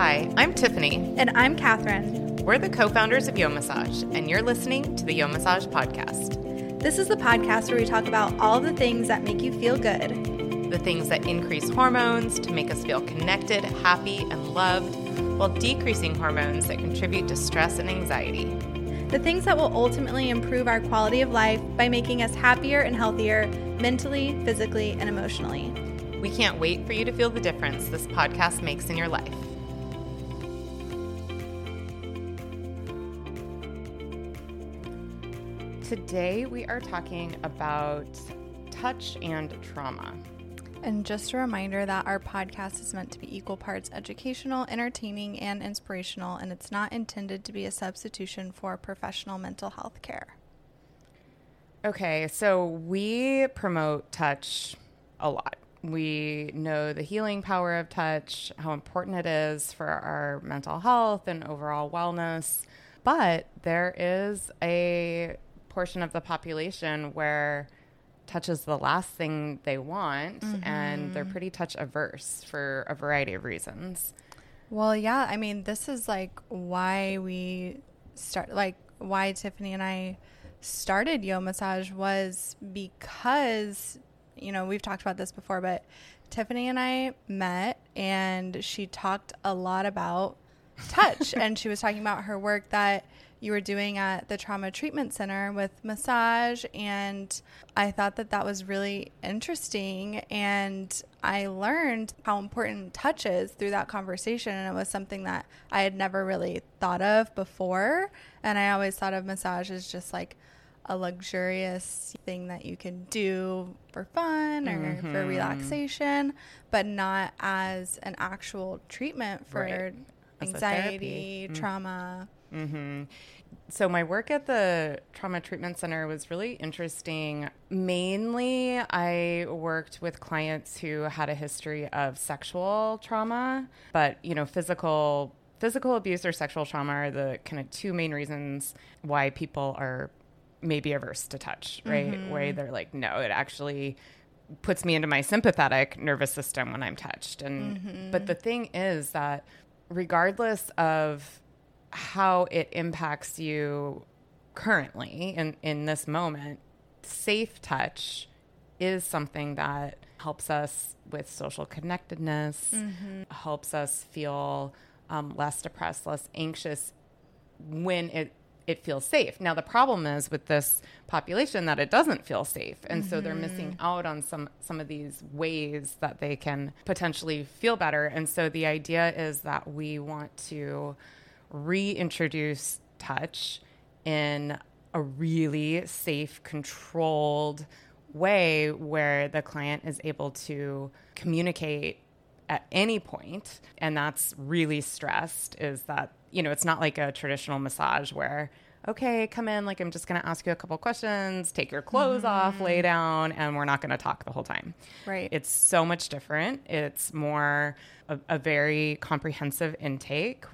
Hi, I'm Tiffany. And I'm Catherine. We're the co founders of Yomassage, and you're listening to the Yomassage podcast. This is the podcast where we talk about all the things that make you feel good, the things that increase hormones to make us feel connected, happy, and loved, while decreasing hormones that contribute to stress and anxiety. The things that will ultimately improve our quality of life by making us happier and healthier mentally, physically, and emotionally. We can't wait for you to feel the difference this podcast makes in your life. Today, we are talking about touch and trauma. And just a reminder that our podcast is meant to be equal parts educational, entertaining, and inspirational, and it's not intended to be a substitution for professional mental health care. Okay, so we promote touch a lot. We know the healing power of touch, how important it is for our mental health and overall wellness. But there is a portion of the population where touch is the last thing they want mm-hmm. and they're pretty touch averse for a variety of reasons. Well, yeah, I mean, this is like why we start like why Tiffany and I started Yomassage was because you know, we've talked about this before, but Tiffany and I met and she talked a lot about touch and she was talking about her work that you were doing at the trauma treatment center with massage and i thought that that was really interesting and i learned how important touch is through that conversation and it was something that i had never really thought of before and i always thought of massage as just like a luxurious thing that you can do for fun or mm-hmm. for relaxation, but not as an actual treatment for right. anxiety, mm. trauma. Mm-hmm. So, my work at the Trauma Treatment Center was really interesting. Mainly, I worked with clients who had a history of sexual trauma, but, you know, physical. Physical abuse or sexual trauma are the kind of two main reasons why people are maybe averse to touch, right? Mm-hmm. Where they're like, no, it actually puts me into my sympathetic nervous system when I'm touched. And mm-hmm. but the thing is that regardless of how it impacts you currently in, in this moment, safe touch is something that helps us with social connectedness, mm-hmm. helps us feel um, less depressed, less anxious when it it feels safe. Now the problem is with this population that it doesn't feel safe, and mm-hmm. so they're missing mm-hmm. out on some some of these ways that they can potentially feel better. And so the idea is that we want to reintroduce touch in a really safe, controlled way where the client is able to communicate at any point. And that's really stressed is that you know it's not like a traditional massage where okay come in like i'm just going to ask you a couple questions take your clothes mm-hmm. off lay down and we're not going to talk the whole time. Right. It's so much different. It's more a, a very comprehensive intake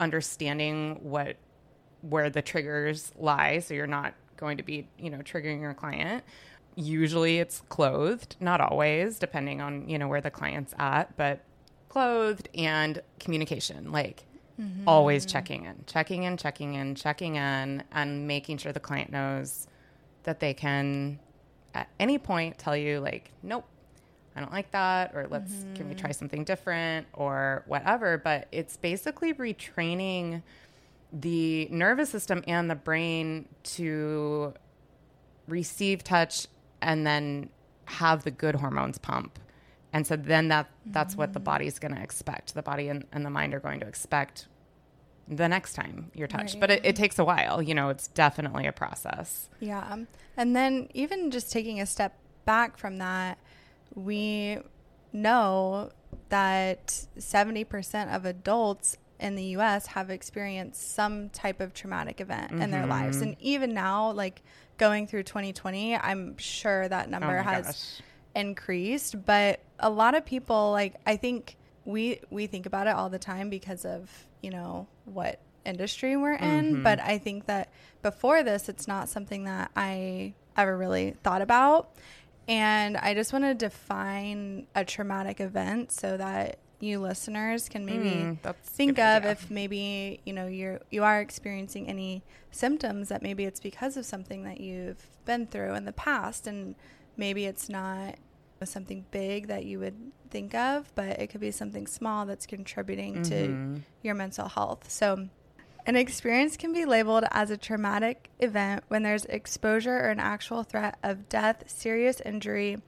understanding what where the triggers lie so you're not going to be you know triggering your client usually it's clothed not always depending on you know where the client's at but clothed and communication like mm-hmm. always checking in checking in checking in checking in and making sure the client knows that they can at any point tell you like nope I don't like that, or let's mm-hmm. can we try something different, or whatever. But it's basically retraining the nervous system and the brain to receive touch and then have the good hormones pump. And so then that that's mm-hmm. what the mm. body's going to expect. The body and, and the mind are going to expect the next time you're touched. Right. But it, it, takes a while. You know, it's definitely a process. Yeah. And then even just taking a step back from that, we know that 70% of adults in the US have experienced some type of traumatic event mm-hmm. in their lives. Mm-hmm. And even now, like going through 2020, I'm sure that number oh has gosh. increased. But a lot of people, like, I think we we think about it all the time because of, you know, what industry we're in. Mm-hmm. But I think that before this, it's not something that I ever really thought about. And I just want to define a traumatic event so that you listeners can maybe Mm, think of if maybe you know you're you are experiencing any symptoms that maybe it's because of something that you've been through in the past. And maybe it's not something big that you would think of but it could be something small that's contributing to Mhm. your mental health. So an experience can be labeled as a traumatic event when there's exposure or an actual threat of death, serious injury,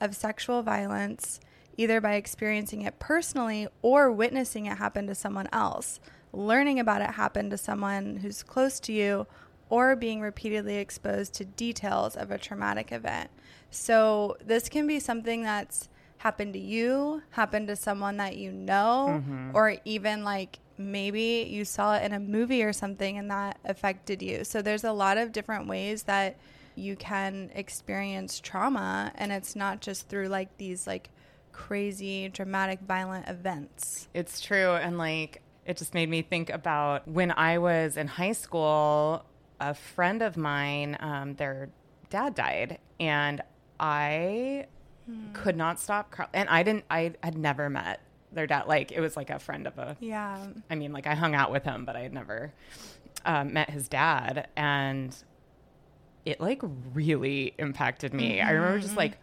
of sexual violence, either by experiencing it personally or witnessing it happen to someone else, learning about it happen to someone who's close to you, or being repeatedly exposed to details of a traumatic event. So, this can be something that's happened to you, happened to someone that you know, mm-hmm. or even like maybe you saw it in a movie or something and that affected you. So there's a lot of different ways that you can experience trauma and it's not just through like these like crazy dramatic violent events. It's true. And like, it just made me think about when I was in high school, a friend of mine, um, their dad died. And I could not stop crying. And I didn't, I had never met their dad. Like, it was like a friend of a, Yeah. I mean, like I hung out with him, but I had never um, met his dad, and it like really impacted me. I remember just like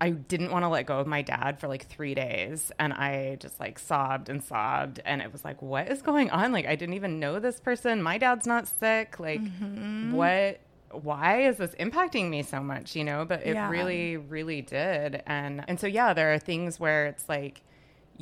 I didn't want to let go of my dad for like three days, and I just like sobbed and sobbed, and it was like, what is going on? Like I didn't even know this person. My dad's not sick. Like what? Why is this impacting me so much? You know, but it Yeah. really, really did, and and so yeah, there are things where it's like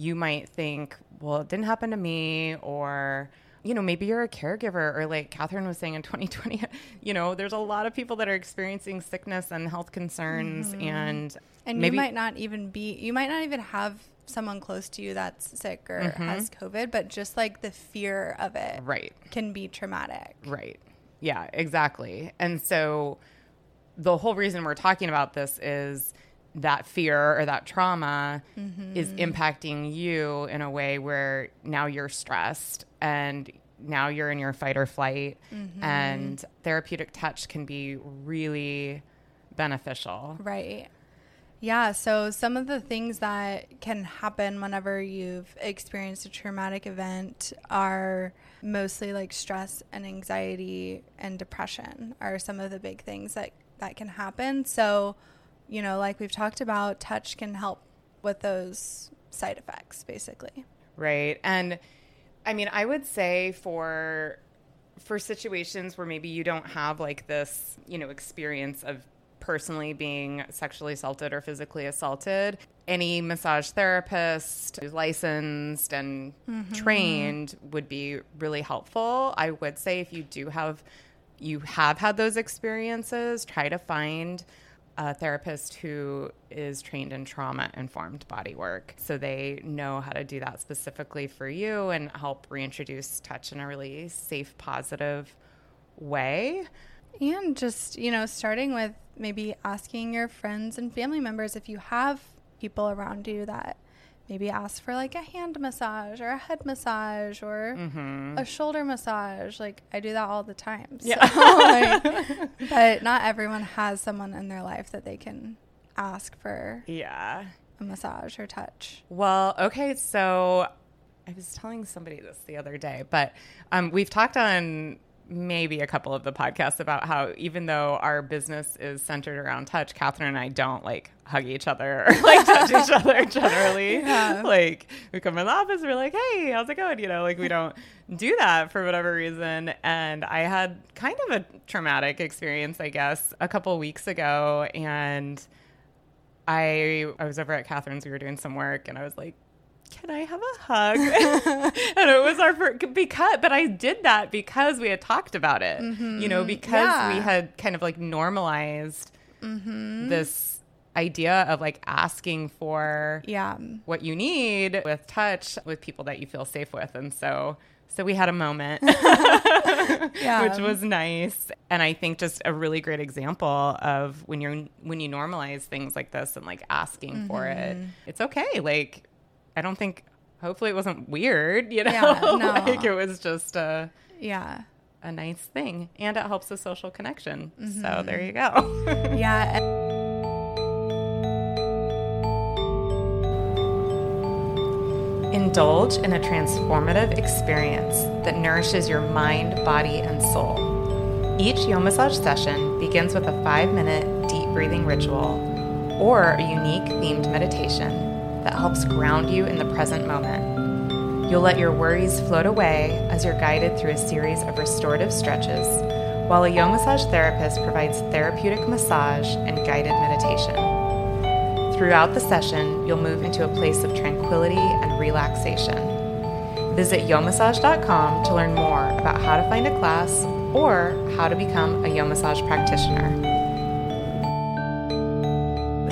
you might think, well, it didn't happen to me, or, you know, maybe you're a caregiver, or like Catherine was saying in 2020, you know, there's a lot of people that are experiencing sickness and health concerns, mm-hmm. and, And maybe you might not even be, you might not even have someone close to you that's sick or mm-hmm. has COVID, but just like the fear of it right, can be traumatic. right, yeah, exactly. And so the whole reason we're talking about this is that fear or that trauma mm-hmm. is impacting you in a way where now you're stressed and now you're in your fight or flight mm-hmm. and therapeutic touch can be really beneficial Right. Yeah. So, some of the things that can happen whenever you've experienced a traumatic event are mostly like stress and anxiety and depression, are some of the big things that, that can happen. So, you know, like we've talked about, touch can help with those side effects, basically. right. And i mean i would say for for situations where maybe you don't have like this you know experience of personally being sexually assaulted or physically assaulted any massage therapist who's licensed and mm-hmm. trained would be really helpful. I would say if you do have you have had those experiences try to find a therapist who is trained in trauma informed body work. So they know how to do that specifically for you and help reintroduce touch in a really safe, positive way. And just, you know, starting with maybe asking your friends and family members if you have people around you that maybe ask for like a hand massage or a head massage or a shoulder massage. Like I do that all the time. So, Yeah. like, but not everyone has someone in their life that they can ask for Yeah. a massage or touch. Well, okay, so I was telling somebody this the other day, but um, we've talked on maybe a couple of the podcasts about how even though our business is centered around touch, Catherine and I don't like hug each other or like touch each other generally. Yeah. Like we come in the office, we're like, hey, how's it going? You know, like we don't do that for whatever reason. And I had kind of a traumatic experience, I guess, a couple weeks ago. And I I was over at Catherine's. We were doing some work, and I was like, "Can I have a hug?" and it was our first, because, but I did that because we had talked about it. You know, because Yeah. we had kind of like normalized this idea of like asking for Yeah. what you need with touch with people that you feel safe with, and so. So we had a moment, Yeah. which was nice, and I think just a really great example of when you're when you normalize things like this and like asking for it, Mm-hmm. it's okay. Like I don't think. Hopefully, it wasn't weird. You know, Yeah, no. like it was just a Yeah. a nice thing, and it helps the social connection. Mm-hmm. So there you go. Yeah. Indulge in a transformative experience that nourishes your mind, body, and soul. Each Yomassage session begins with a five minute deep breathing ritual or a unique themed meditation that helps ground you in the present moment. You'll let your worries float away as you're guided through a series of restorative stretches, while a Yomassage therapist provides therapeutic massage and guided meditation. Throughout the session, you'll move into a place of tranquility and relaxation. Visit yomassage.com to learn more about how to find a class or how to become a Yomassage practitioner.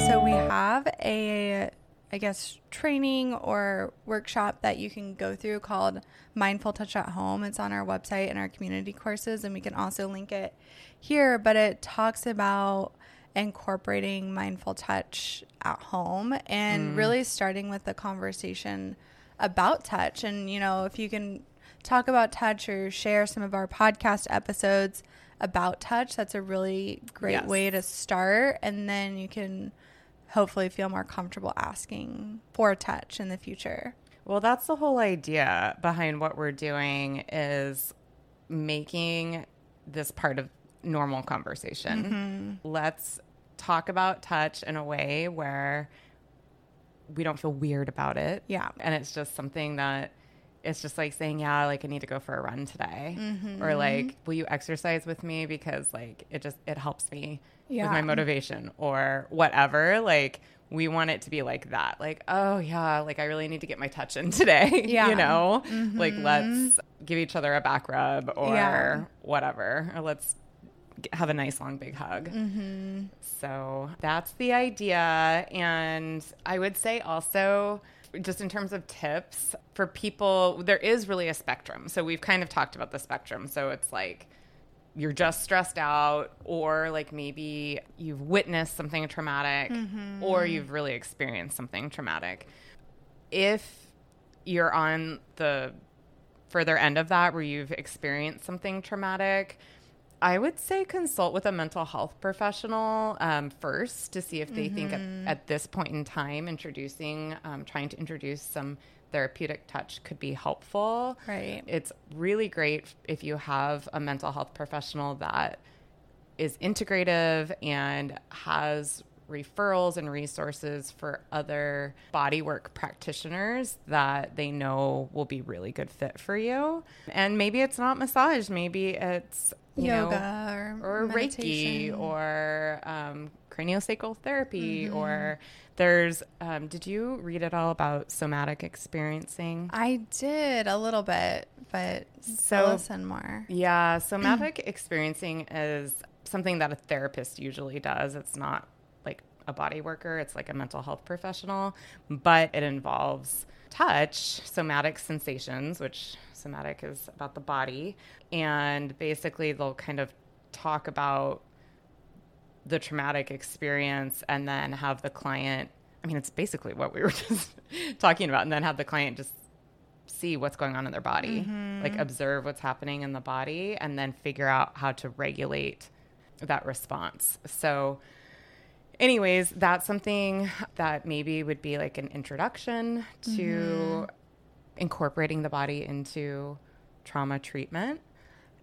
So we have a I guess training or workshop that you can go through called Mindful Touch at Home. It's on our website and our community courses and we can also link it here, but it talks about incorporating mindful touch at home and mm. really starting with the conversation about touch and you know, if you can talk about touch or share some of our podcast episodes about touch, that's a really great Yes. way to start and then you can hopefully feel more comfortable asking for a touch in the future. Well, that's the whole idea behind what we're doing is making this part of normal conversation. Mm-hmm. Let's talk about touch in a way where we don't feel weird about it. Yeah. And it's just something that it's just like saying, yeah, like I need to go for a run today. Or mm-hmm. like, will you exercise with me because like it just it helps me with my motivation or whatever. Like we want it to be like that. Like, oh yeah, like I really need to get my touch in today. Yeah. you know? Like mm-hmm. let's give each other a back rub or Yeah. whatever. Or let's have a nice long big hug. Mm-hmm. So that's the idea. And I would say also, just in terms of tips for people, there is really a spectrum. So we've kind of talked about the spectrum. So it's like you're just stressed out, or like maybe you've witnessed something traumatic, mm-hmm. or you've really experienced something traumatic. If you're on the further end of that where you've experienced something traumatic, I would say consult with a mental health professional um, first to see if they think at, at this point in time, introducing, um, trying to introduce some therapeutic touch could be helpful. Right. It's really great if you have a mental health professional that is integrative and has referrals and resources for other bodywork practitioners that they know will be really good fit for you. And maybe it's not massage, maybe it's Yoga know, or or Reiki or um, craniosacral therapy Mm-hmm. or there's um, did you read at all about somatic experiencing? I did a little bit, but So- listen more. Yeah, somatic experiencing is something that a therapist usually does. It's not a body worker, it's like a mental health professional, but it involves touch, somatic sensations, which somatic is about the body. And basically, they'll kind of talk about the traumatic experience and then have the client I mean, it's basically what we were just talking about, and then have the client just see what's going on in their body, mm-hmm. like observe what's happening in the body, and then figure out how to regulate that response. So, anyways, that's something that maybe would be like an introduction to incorporating the body into trauma treatment.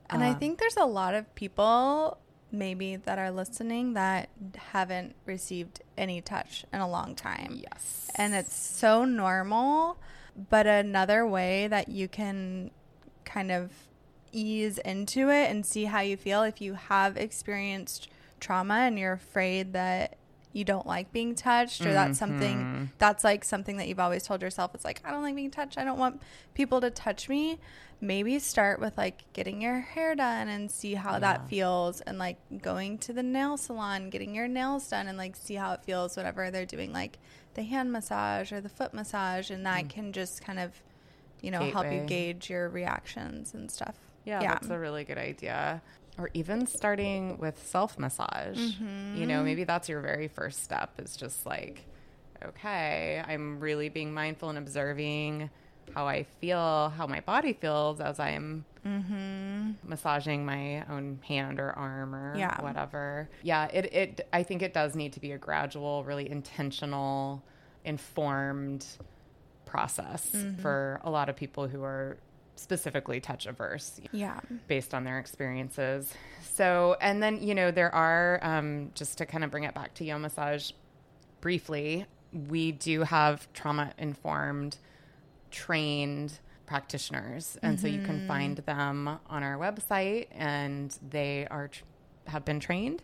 And I Um, think there's a lot of people maybe that are listening that haven't received any touch in a long time. Yes. And it's so normal, but another way that you can kind of ease into it and see how you feel if you have experienced trauma and you're afraid that you don't like being touched or that's something mm-hmm. that's like something that you've always told yourself it's like I don't like being touched. I don't want people to touch me. Maybe start with like getting your hair done and see how that feels and like going to the nail salon, getting your nails done and like see how it feels whatever they're doing like the hand massage or the foot massage and that mm. can just kind of you know help you gauge your reactions and stuff. Yeah, Yeah, that's a really good idea. Or even starting with self massage. You know, mm-hmm. maybe that's your very first step is just like, okay, I'm really being mindful and observing how I feel, how my body feels as I'm mm-hmm. massaging my own hand or arm or Yeah. whatever. Yeah, it, it I think it does need to be a gradual, really intentional, informed process mm-hmm. for a lot of people who are specifically touch averse Yeah. based on their experiences. So, and then, you know, there are, um, just to kind of bring it back to Yomassage briefly, we do have trauma informed, trained practitioners. And so you can find them on our website, and they are, tr- have been trained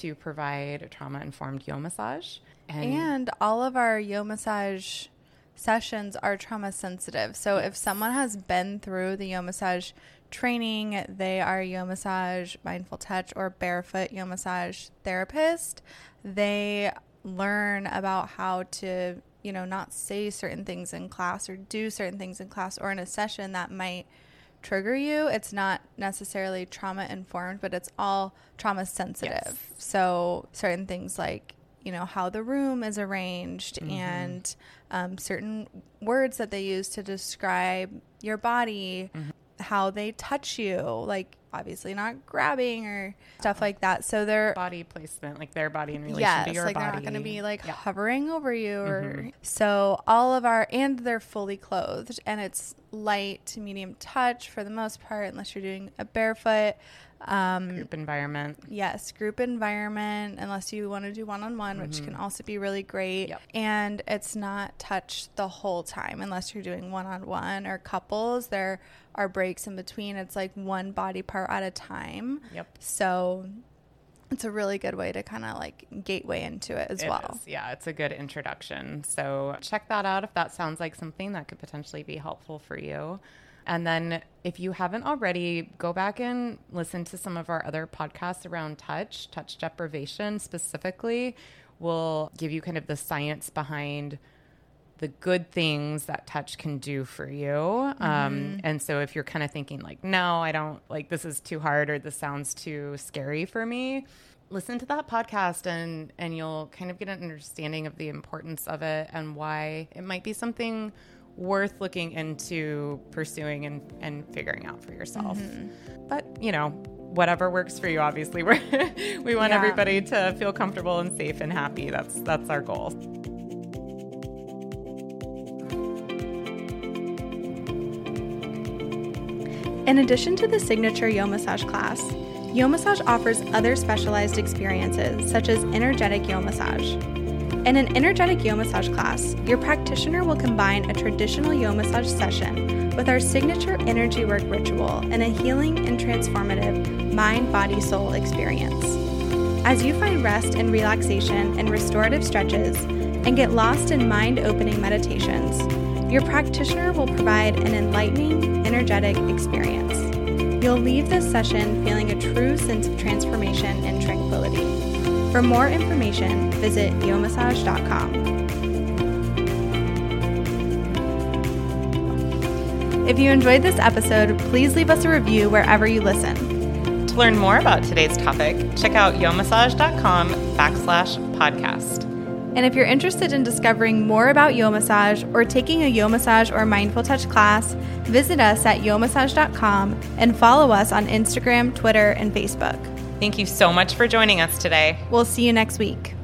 to provide trauma informed Yomassage. And all of our Yomassage sessions are trauma sensitive. So if someone has been through the Yomassage training, they are Yomassage, Mindful Touch, or Barefoot Yomassage therapist. They learn about how to, you know, not say certain things in class or do certain things in class or in a session that might trigger you. It's not necessarily trauma informed, but it's all trauma sensitive. Yes. So certain things like you know how the room is arranged mm-hmm. and um, certain words that they use to describe your body, mm-hmm. how they touch you, like obviously not grabbing or stuff uh-huh. like that. So they're body placement, like their body in relation yes, to your like body. they're not going to be like Yeah. hovering over you or mm-hmm. so all of our and they're fully clothed and it's light to medium touch for the most part unless you're doing a barefoot um group environment. yes group environment unless you want to do one-on-one which can also be really great Yep. and it's not touch the whole time unless you're doing one-on-one or couples there are breaks in between it's like one body part at a time Yep. so it's a really good way to kind of like gateway into it as It well. is. Yeah, it's a good introduction. So check that out if that sounds like something that could potentially be helpful for you. And then if you haven't already, go back and listen to some of our other podcasts around touch, touch deprivation specifically. We'll give you kind of the science behind the good things that touch can do for you. Um, and so if you're kind of thinking like, no, I don't like this is too hard or this sounds too scary for me, listen to that podcast and and you'll kind of get an understanding of the importance of it and why it might be something worth looking into pursuing and, and figuring out for yourself. Mm-hmm. But, you know, whatever works for you obviously. We're we want Yeah. everybody to feel comfortable and safe and happy. That's that's our goal. In addition to the signature Yomassage class, Yomassage offers other specialized experiences such as energetic Yomassage. In an energetic Yomassage class, your practitioner will combine a traditional Yomassage session with our signature energy work ritual and a healing and transformative mind, body, soul experience. As you find rest and relaxation in restorative stretches and get lost in mind opening meditations, your practitioner will provide an enlightening, energetic experience. You'll leave this session feeling a true sense of transformation and tranquility. For more information, visit yomassage.com. If you enjoyed this episode, please leave us a review wherever you listen. To learn more about today's topic, check out yomassage.com backslash podcast. And if you're interested in discovering more about Yomassage or taking a Yomassage or Mindful Touch class, visit us at yomassage.com and follow us on Instagram, Twitter, and Facebook. Thank you so much for joining us today. We'll see you next week.